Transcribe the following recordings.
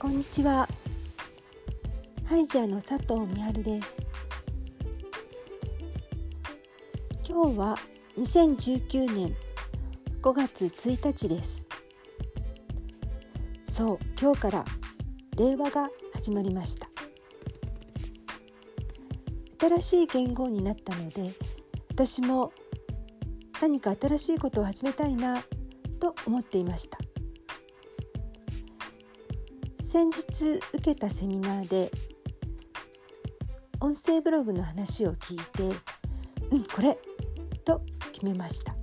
こんにちは。ハイジャーの佐藤美春です。今日は2019年5月1日です。そう今日から令和が始まりました。新しい言語になったので私も何か新しいことを始めたいなと思っていました。先日受けたセミナーで音声ブログの話を聞いてうんこれと決めました。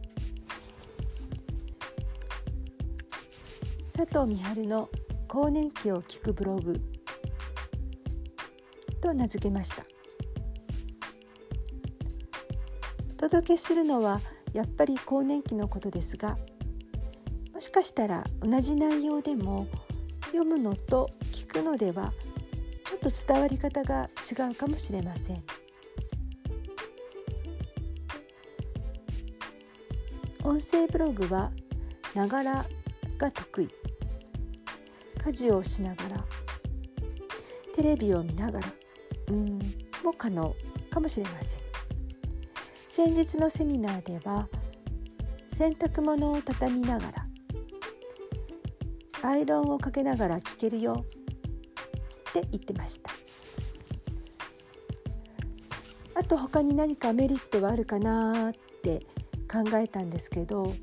佐藤美春の更年期を聞くブログと名付けました。お届けするのはやっぱり更年期のことですがもしかしたら同じ内容でも読むのと聞くのではちょっと伝わり方が違うかもしれません。音声ブログはながらが得意。家事をしながら。テレビを見ながら。うんも可能かもしれません。先日のセミナーでは洗濯物を畳みながら。アイロンをかけながら聞けるよ。って言ってました。あと他に何かメリットはあるかな？って考えたんですけど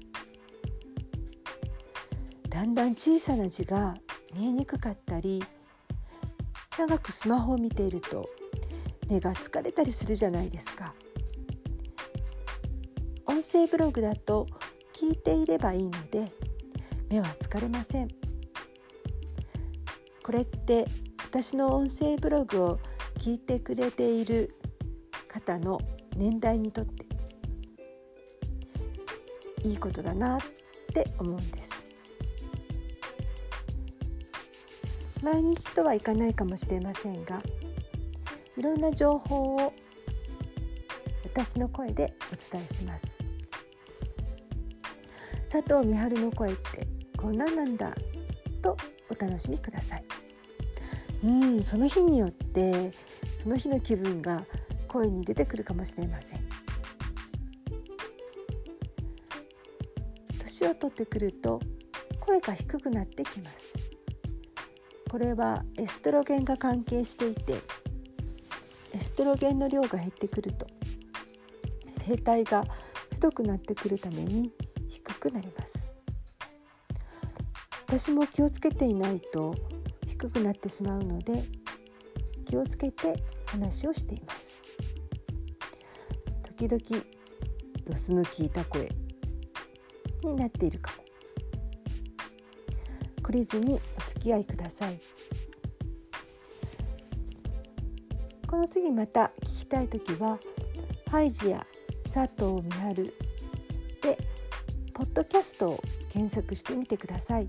だんだん小さな字が見えにくかったり長くスマホを見ていると目が疲れたりするじゃないですか。音声ブログだと聞いていればいいので目は疲れません。これって私の音声ブログを聞いてくれている方の年代にとっていいことだなって思うんです。毎日とはいかないかもしれませんがいろんな情報を私の声でお伝えします。佐藤美春の声ってこんなんなんだとお楽しみください。うんその日によってその日の気分が声に出てくるかもしれません。年を取ってくると声が低くなってきます。これはエストロゲンが関係していてエストロゲンの量が減ってくると声帯が太くなってくるために低くなります。私も気をつけていないと低くなってしまうので気をつけて話をしています。時々ロスの効いた声になっているかも。懲りずにお付き合いください。この次また聞きたい時はハイジや佐藤美春でポッドキャストを検索してみてください。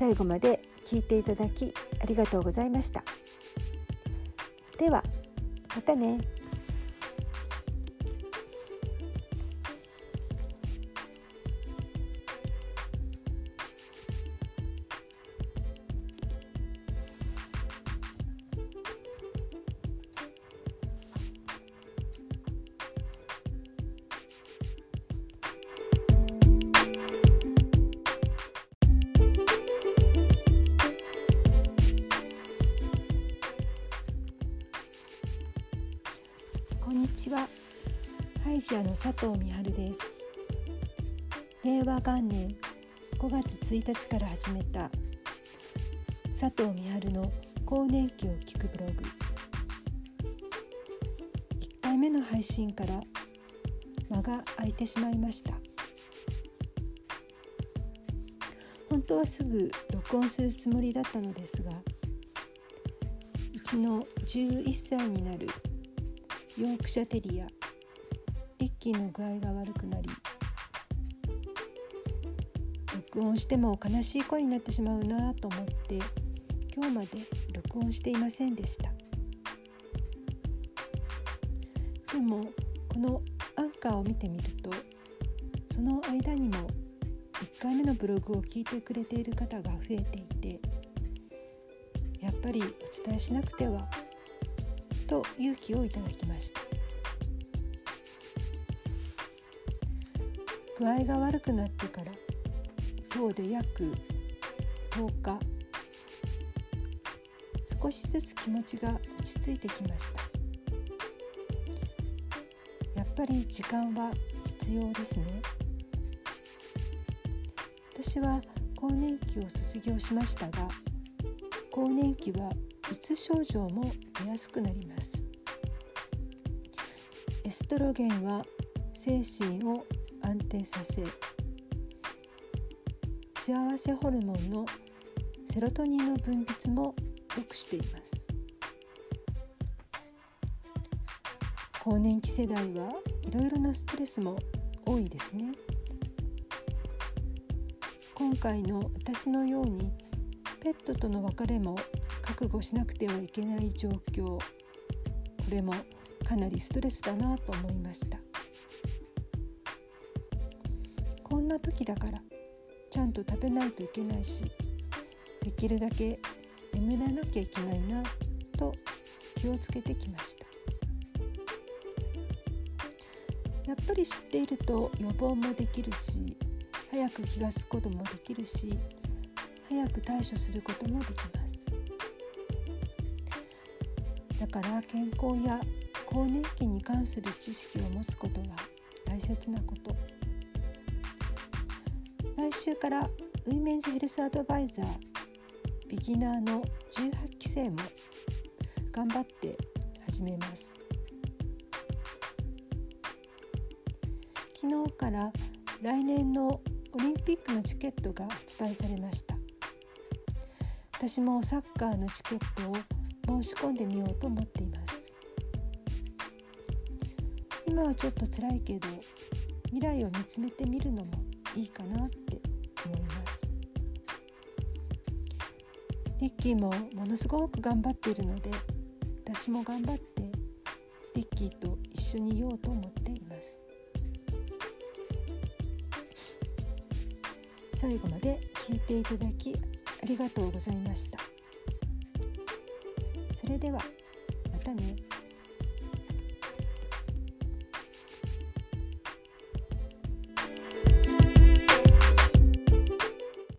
最後まで聞いていただきありがとうございました。ではまたね。こんにちは。ハイジアの佐藤美春です。令和元年5月1日から始めた佐藤美春の更年期を聞くブログ。1回目の配信から間が空いてしまいました。本当はすぐ録音するつもりだったのですがうちの11歳になるヨークシャテリア。リッキーの具合が悪くなり録音しても悲しい声になってしまうなと思って今日まで録音していませんでした。でもこのアンカーを見てみるとその間にも1回目のブログを聞いてくれている方が増えていてやっぱりお伝えしなくてはと勇気をいただきました。具合が悪くなってから今日で約10日少しずつ気持ちが落ち着いてきました。やっぱり時間は必要ですね。私は更年期を卒業しましたが更年期はうつ症状も出やすくなります。エストロゲンは精神を安定させ幸せホルモンのセロトニンの分泌も良くしています。更年期世代はいろいろなストレスも多いですね。今回の私のようにペットとの別れも覚悟しなくてはいけない状況。これもかなりストレスだなと思いました。こんな時だからちゃんと食べないといけないしできるだけ眠らなきゃいけないなと気をつけてきました。やっぱり知っていると予防もできるし早く気が付くこともできるし早く対処することもできます。だから健康や更年期に関する知識を持つことは大切なこと。来週からウィメンズヘルスアドバイザービギナーの18期生も頑張って始めます。昨日から来年のオリンピックのチケットが発売されました。私もサッカーのチケットを申し込んでみようと思っています。今はちょっと辛いけど未来を見つめてみるのもいいかなって思います。リッキーもものすごく頑張っているので私も頑張ってリッキーと一緒にいようと思っています。最後まで聞いていただきありがとうございましたそれではまたね。